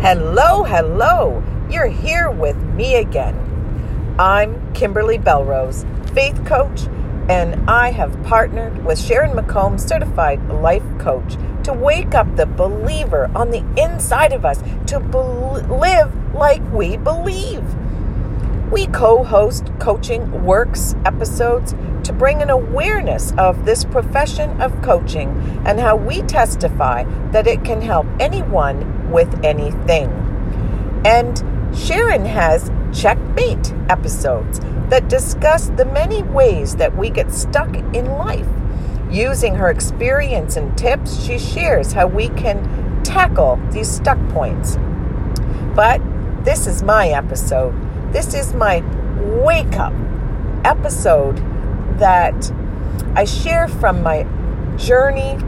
Hello, hello. You're here with me again. I'm Kimberly Belrose, faith coach, and I have partnered with Sharon McComb, certified life coach, to wake up the believer on the inside of us to be- live like we believe. We co host Coaching Works episodes to bring an awareness of this profession of coaching and how we testify that it can help anyone with anything. And Sharon has Checkmate episodes that discuss the many ways that we get stuck in life. Using her experience and tips, she shares how we can tackle these stuck points. But this is my episode this is my wake up episode that I share from my journey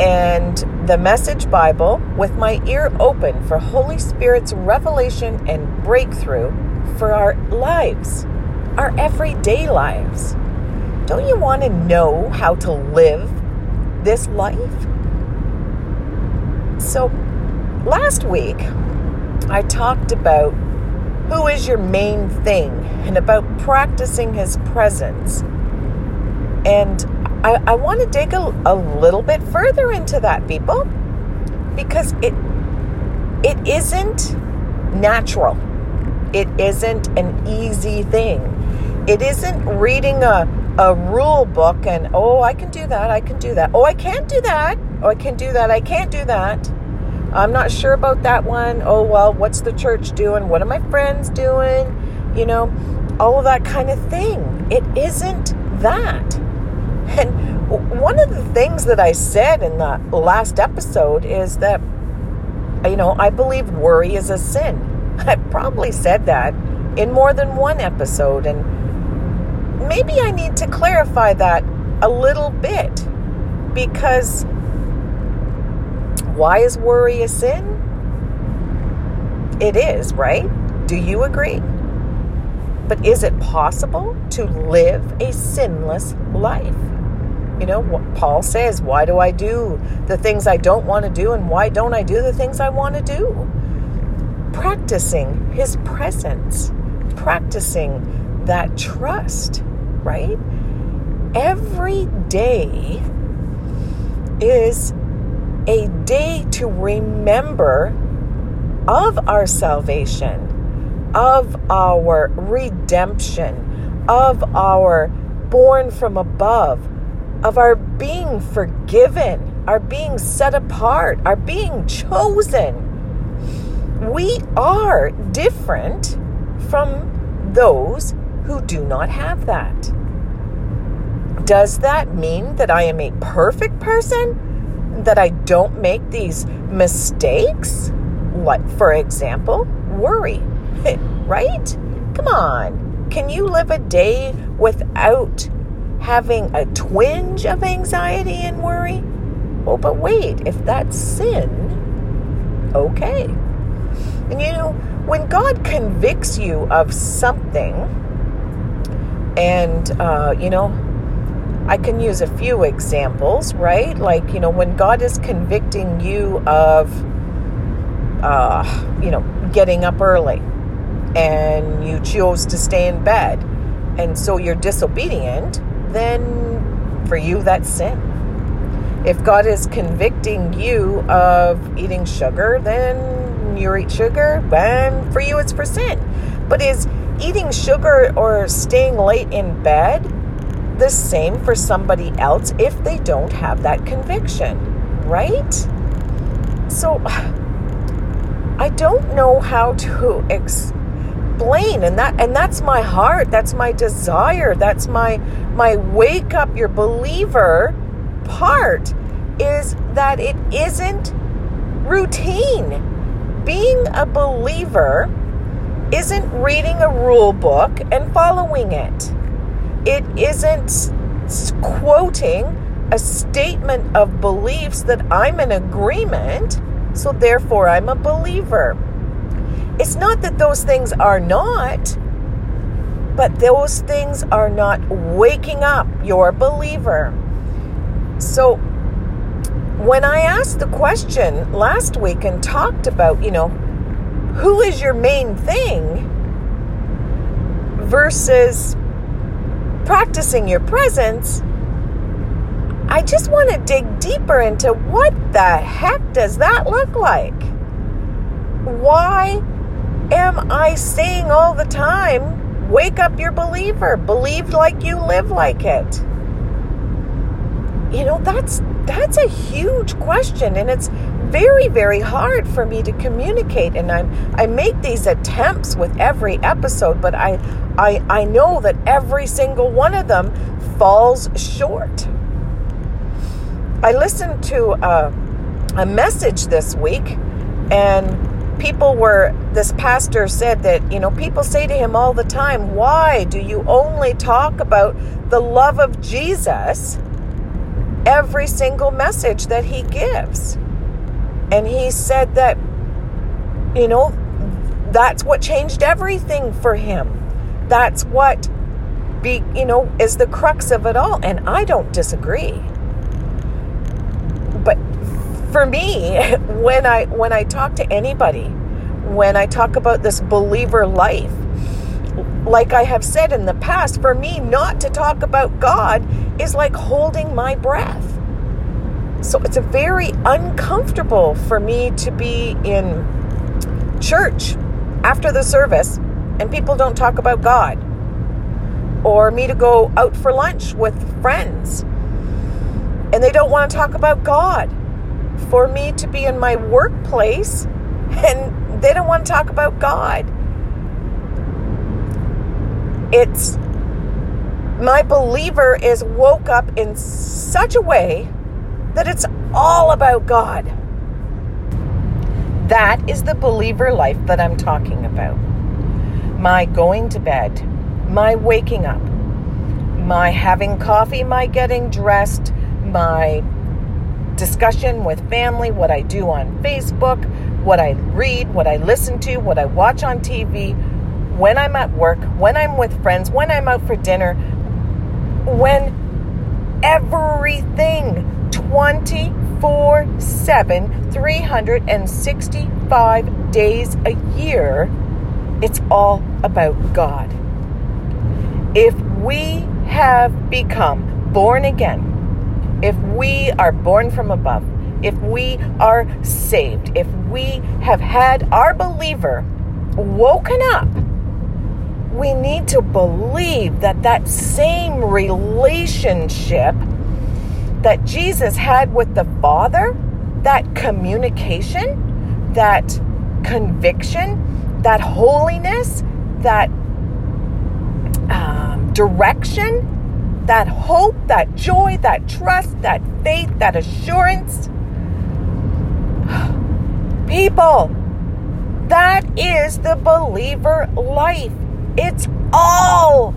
and the Message Bible with my ear open for Holy Spirit's revelation and breakthrough for our lives, our everyday lives. Don't you want to know how to live this life? So, last week I talked about who is your main thing, and about practicing his presence. And I, I want to dig a, a little bit further into that, people, because it it isn't natural. It isn't an easy thing. It isn't reading a, a rule book and, oh, I can do that, I can do that. Oh, I can't do that. Oh, I can do that, I can't do that I'm not sure about that one. Oh, well, what's the church doing? What are my friends doing? You know, all of that kind of thing. It isn't that. And one of the things that I said in the last episode is that, you know, I believe worry is a sin. I probably said that in more than one episode. And maybe I need to clarify that a little bit because why is worry a sin? It is, right? Do you agree? But is it possible to live a sinless life? You know, Paul says, why do I do the things I don't want to do and why don't I do the things I want to do? Practicing his presence, practicing that trust, right? Every day is a day to remember of our salvation, of our redemption, of our born from above, of our being forgiven, our being set apart, our being chosen. We are different from those who do not have that. Does that mean that I am a perfect person? That I don't make these mistakes? Like, for example, worry, right? Come on. Can you live a day without having a twinge of anxiety and worry? Oh, but wait, if that's sin, okay. And you know, when God convicts you of something, and, uh, you know, I can use a few examples, right? Like, you know, when God is convicting you of, uh, you know, getting up early and you chose to stay in bed and so you're disobedient, then for you that's sin. If God is convicting you of eating sugar, then you eat sugar, then for you it's for sin. But is eating sugar or staying late in bed the same for somebody else if they don't have that conviction, right? So I don't know how to explain and that and that's my heart, that's my desire, that's my my wake up your believer part is that it isn't routine. Being a believer isn't reading a rule book and following it it isn't quoting a statement of beliefs that I'm in agreement, so therefore I'm a believer. It's not that those things are not, but those things are not waking up your believer. So when I asked the question last week and talked about, you know, who is your main thing versus practicing your presence, I just want to dig deeper into what the heck does that look like? Why am I saying all the time, wake up your believer, believe like you live like it? You know, that's that's a huge question and it's very very hard for me to communicate and i'm I make these attempts with every episode but I I I know that every single one of them falls short. I listened to a, a message this week and people were this pastor said that you know people say to him all the time why do you only talk about the love of Jesus every single message that he gives. And he said that you know that's what changed everything for him. That's what be you know is the crux of it all. And I don't disagree. But for me, when I when I talk to anybody, when I talk about this believer life, like I have said in the past, for me not to talk about God is like holding my breath. So it's a very uncomfortable for me to be in church after the service and people don't talk about God. Or me to go out for lunch with friends and they don't want to talk about God. For me to be in my workplace and they don't want to talk about God. It's my believer is woke up in such a way that it's all about God. That is the believer life that I'm talking about. My going to bed, my waking up, my having coffee, my getting dressed, my discussion with family, what I do on Facebook, what I read, what I listen to, what I watch on TV, when I'm at work, when I'm with friends, when I'm out for dinner, when everything 24 7, 365 days a year, it's all about God. If we have become born again, if we are born from above, if we are saved, if we have had our believer woken up, we need to believe that that same relationship that Jesus had with the Father, that communication, that conviction, that holiness, that um, direction, that hope, that joy, that trust, that faith, that assurance. People, that is the believer life. It's all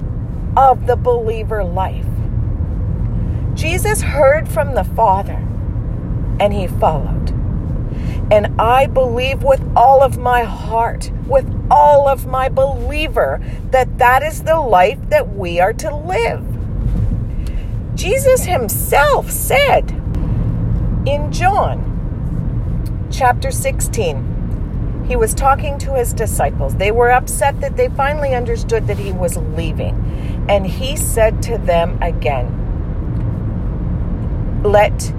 of the believer life. Jesus heard from the Father and he followed. And I believe with all of my heart, with all of my believer, that that is the life that we are to live. Jesus himself said in John chapter 16, he was talking to his disciples. They were upset that they finally understood that he was leaving. And he said to them again, Let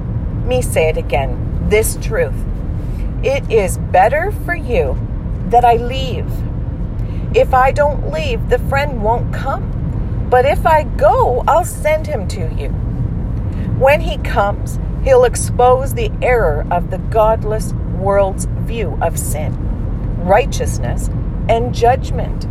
me say it again this truth. It is better for you that I leave. If I don't leave, the friend won't come. But if I go, I'll send him to you. When he comes, he'll expose the error of the godless world's view of sin, righteousness, and judgment.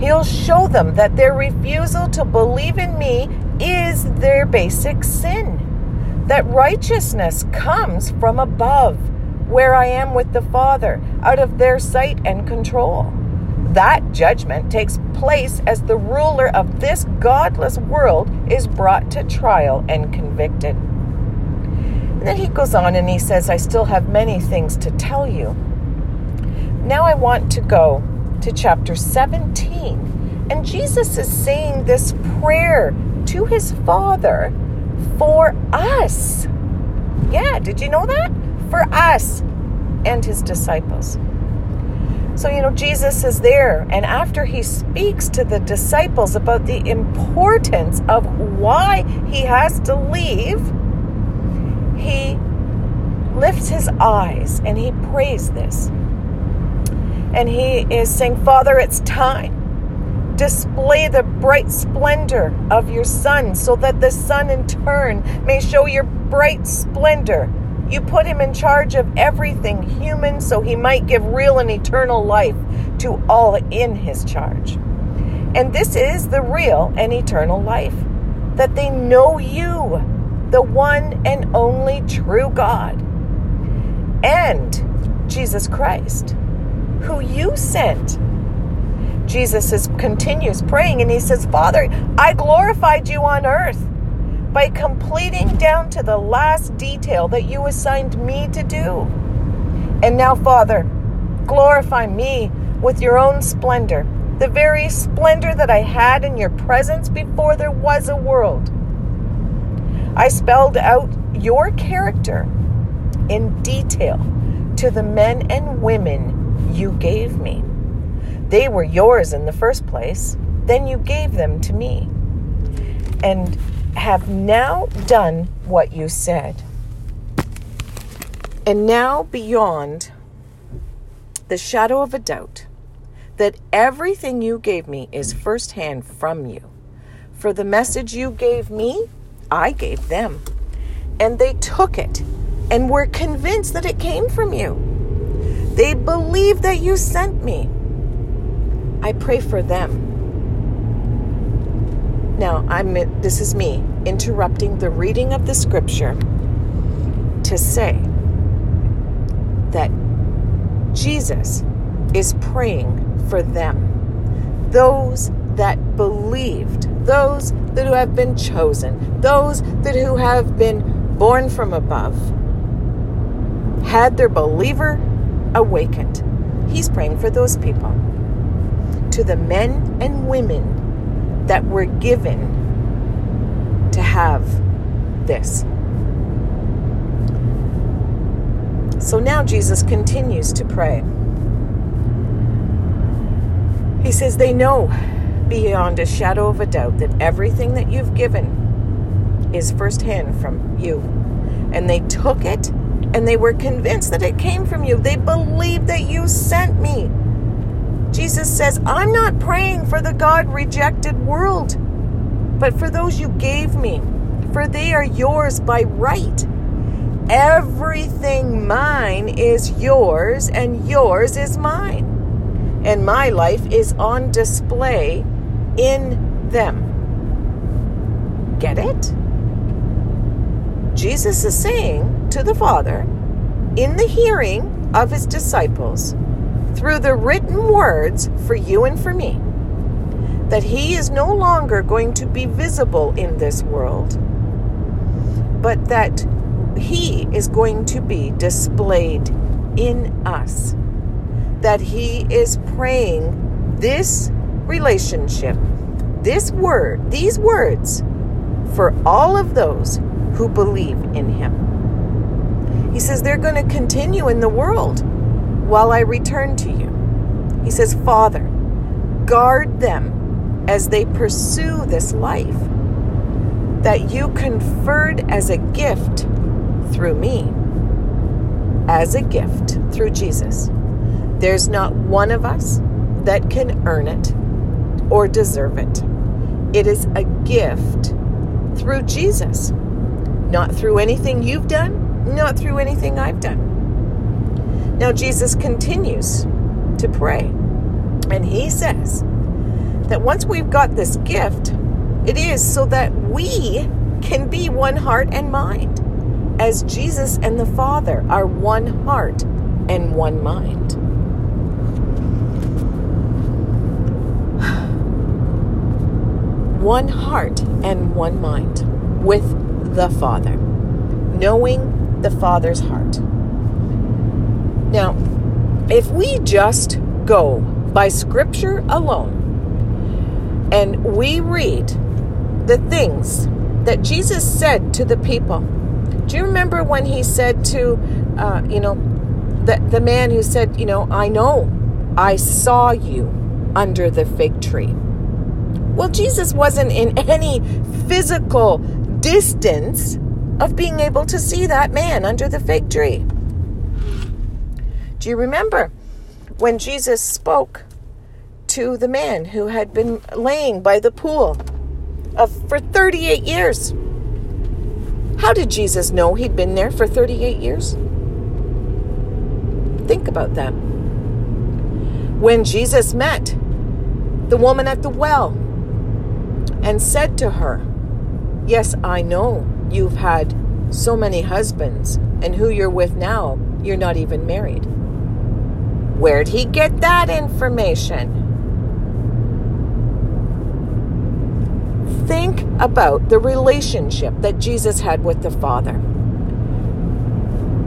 He'll show them that their refusal to believe in me is their basic sin. That righteousness comes from above, where I am with the Father, out of their sight and control. That judgment takes place as the ruler of this godless world is brought to trial and convicted. And then he goes on and he says, I still have many things to tell you. Now I want to go to chapter 17. And Jesus is saying this prayer to his Father for us. Yeah, did you know that? For us and his disciples. So, you know, Jesus is there, and after he speaks to the disciples about the importance of why he has to leave, he lifts his eyes and he prays this. And he is saying, Father, it's time. Display the bright splendor of your Son so that the Son in turn may show your bright splendor you put him in charge of everything human so he might give real and eternal life to all in his charge. And this is the real and eternal life that they know you, the one and only true God, and Jesus Christ, who you sent. Jesus is, continues praying and he says, Father, I glorified you on earth by completing down to the last detail that you assigned me to do. And now, Father, glorify me with your own splendor, the very splendor that I had in your presence before there was a world. I spelled out your character in detail to the men and women you gave me. They were yours in the first place, then you gave them to me. And have now done what you said. And now, beyond the shadow of a doubt, that everything you gave me is firsthand from you. For the message you gave me, I gave them. And they took it and were convinced that it came from you. They believe that you sent me. I pray for them now, I'm this is me interrupting the reading of the scripture to say that Jesus is praying for them. Those that believed, those that who have been chosen, those that who have been born from above, had their believer awakened. He's praying for those people. To the men and women that we're given to have this. So now Jesus continues to pray. He says, They know beyond a shadow of a doubt that everything that you've given is firsthand from you. And they took it and they were convinced that it came from you. They believed that you sent me. Jesus says, I'm not praying for the God rejected world, but for those you gave me, for they are yours by right. Everything mine is yours, and yours is mine. And my life is on display in them. Get it? Jesus is saying to the Father, in the hearing of his disciples, through the written words for you and for me that he is no longer going to be visible in this world, but that he is going to be displayed in us. That he is praying this relationship, this word, these words for all of those who believe in him. He says they're going to continue in the world while I return to you. He says, Father, guard them as they pursue this life that you conferred as a gift through me, as a gift through Jesus. There's not one of us that can earn it or deserve it. It is a gift through Jesus, not through anything you've done, not through anything I've done. Now, Jesus continues to pray, and he says that once we've got this gift, it is so that we can be one heart and mind, as Jesus and the Father are one heart and one mind. One heart and one mind with the Father, knowing the Father's heart. Now, if we just go by scripture alone and we read the things that Jesus said to the people Do you remember when he said to, uh, you know, the, the man who said, you know, I know I saw you under the fig tree? Well, Jesus wasn't in any physical distance of being able to see that man under the fig tree. Do you remember when Jesus spoke to the man who had been laying by the pool of, for 38 years? How did Jesus know he'd been there for 38 years? Think about that. When Jesus met the woman at the well, and said to her, Yes, I know you've had so many husbands, and who you're with now, you're not even married. Where'd he get that information? Think about the relationship that Jesus had with the Father.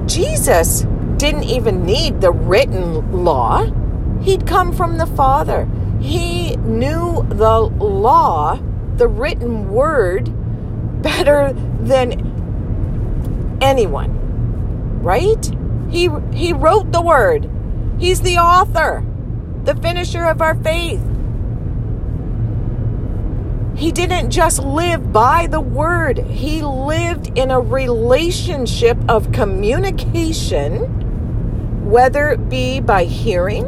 Jesus didn't even need the written law, he'd come from the Father. He knew the law the written word better than anyone. Right? He he wrote the word. He's the author, the finisher of our faith. He didn't just live by the word, he lived in a relationship of communication, whether it be by hearing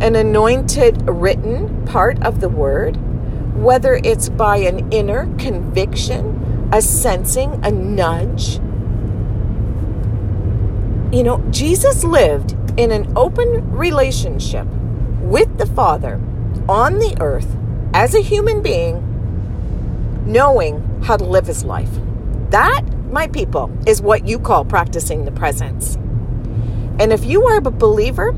an anointed written part of the word whether it's by an inner conviction, a sensing, a nudge. You know, Jesus lived in an open relationship with the Father on the earth as a human being, knowing how to live his life. That, my people, is what you call practicing the presence. And if you are a believer,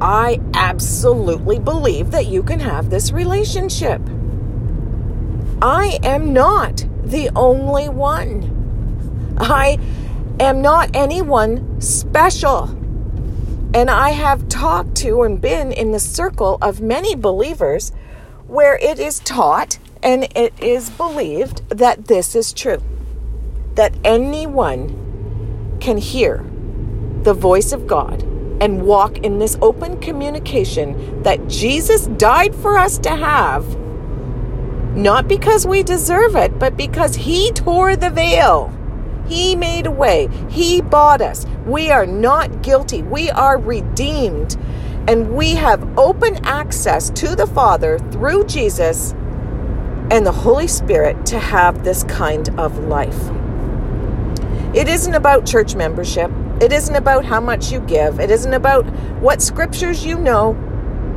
I absolutely believe that you can have this relationship. I am not the only one. I am not anyone special. And I have talked to and been in the circle of many believers where it is taught and it is believed that this is true. That anyone can hear the voice of God and walk in this open communication that Jesus died for us to have not because we deserve it, but because He tore the veil. He made a way. He bought us. We are not guilty. We are redeemed. And we have open access to the Father through Jesus and the Holy Spirit to have this kind of life. It isn't about church membership. It isn't about how much you give. It isn't about what scriptures you know.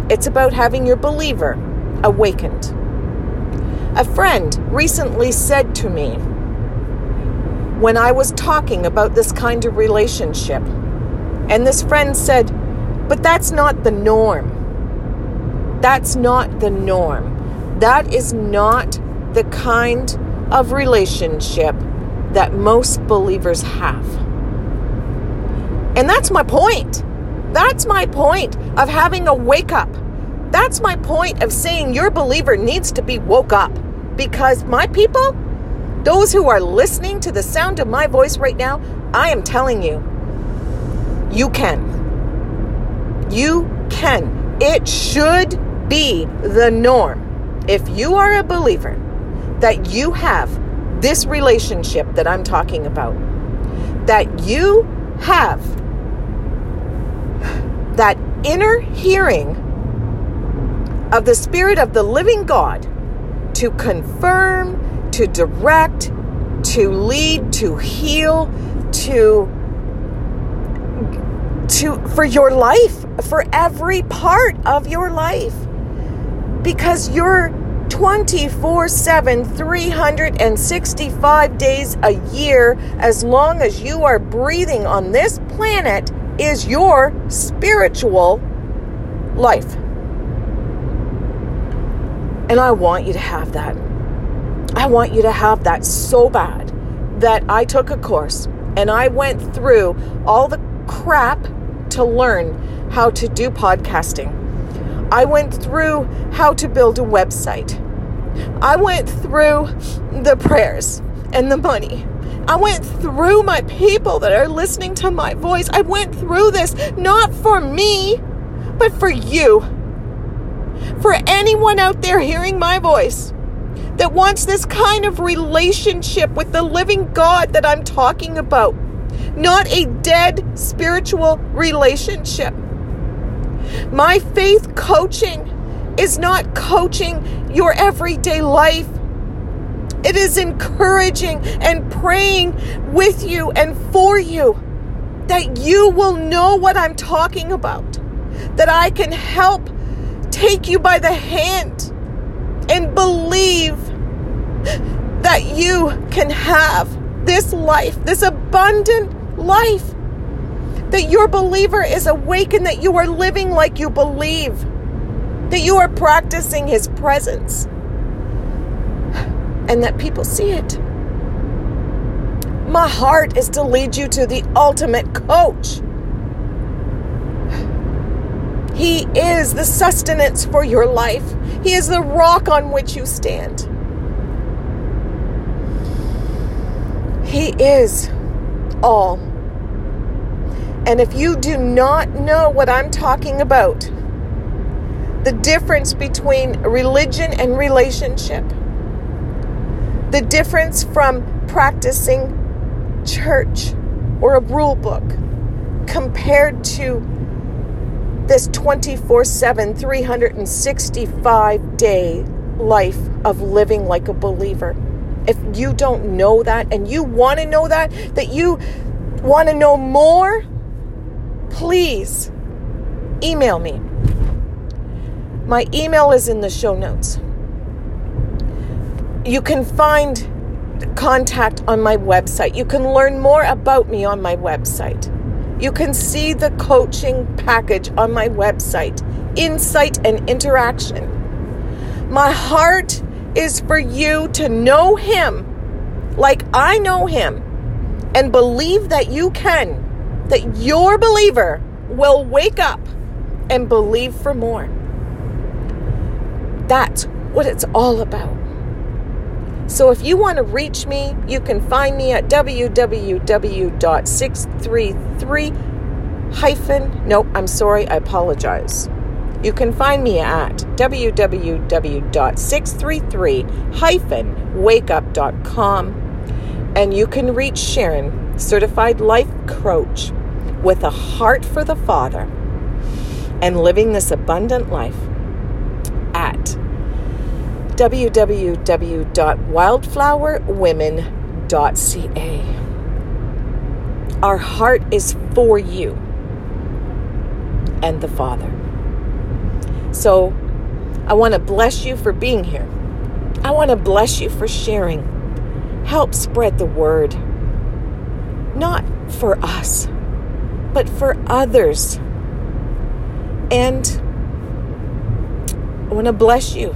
It's about having your believer awakened. A friend recently said to me when I was talking about this kind of relationship, and this friend said, But that's not the norm. That's not the norm. That is not the kind of relationship that most believers have. And that's my point. That's my point of having a wake up that's my point of saying your believer needs to be woke up because my people, those who are listening to the sound of my voice right now, I am telling you, you can. You can. It should be the norm. If you are a believer, that you have this relationship that I'm talking about, that you have that inner hearing of the Spirit of the living God to confirm, to direct, to lead, to heal, to to for your life, for every part of your life. Because you're 24 7, 365 days a year, as long as you are breathing on this planet, is your spiritual life. And I want you to have that. I want you to have that so bad that I took a course and I went through all the crap to learn how to do podcasting. I went through how to build a website. I went through the prayers and the money I went through my people that are listening to my voice. I went through this not for me, but for you. For anyone out there hearing my voice that wants this kind of relationship with the living God that I'm talking about, not a dead spiritual relationship. My faith coaching is not coaching your everyday life. It is encouraging and praying with you and for you that you will know what I'm talking about, that I can help take you by the hand and believe that you can have this life, this abundant life. That your believer is awakened, that you are living like you believe, that you are practicing His presence, and that people see it. My heart is to lead you to the ultimate coach. He is the sustenance for your life. He is the rock on which you stand. He is all. And if you do not know what I'm talking about, the difference between religion and relationship, the difference from practicing church or a rule book compared to this 24 7, 365 day life of living like a believer. If you don't know that and you want to know that, that you want to know more, please email me. My email is in the show notes. You can find contact on my website. You can learn more about me on my website. You can see the coaching package on my website, Insight and Interaction. My heart is for you to know Him like I know Him and believe that you can, that your believer will wake up and believe for more. That's what it's all about. So if you want to reach me, you can find me at www.633 hyphen, I'm sorry, I apologize. You can find me at www.633-wakeup.com and you can reach Sharon, certified life coach with a heart for the Father and living this abundant life www.wildflowerwomen.ca. Our heart is for you and the Father. So I want to bless you for being here. I want to bless you for sharing. Help spread the word. Not for us, but for others. And I want to bless you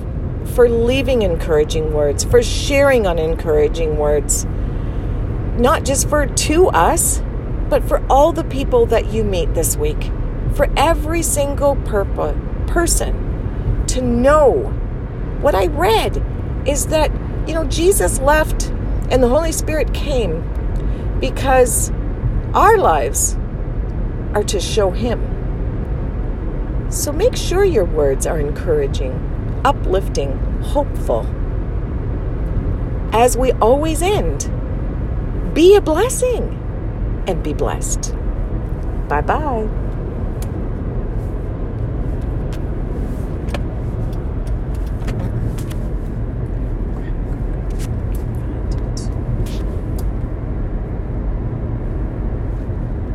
for leaving encouraging words, for sharing on encouraging words, not just for to us, but for all the people that you meet this week, for every single purpose, person to know. What I read is that, you know, Jesus left and the Holy Spirit came because our lives are to show Him. So make sure your words are encouraging uplifting, hopeful. As we always end, be a blessing and be blessed. Bye bye.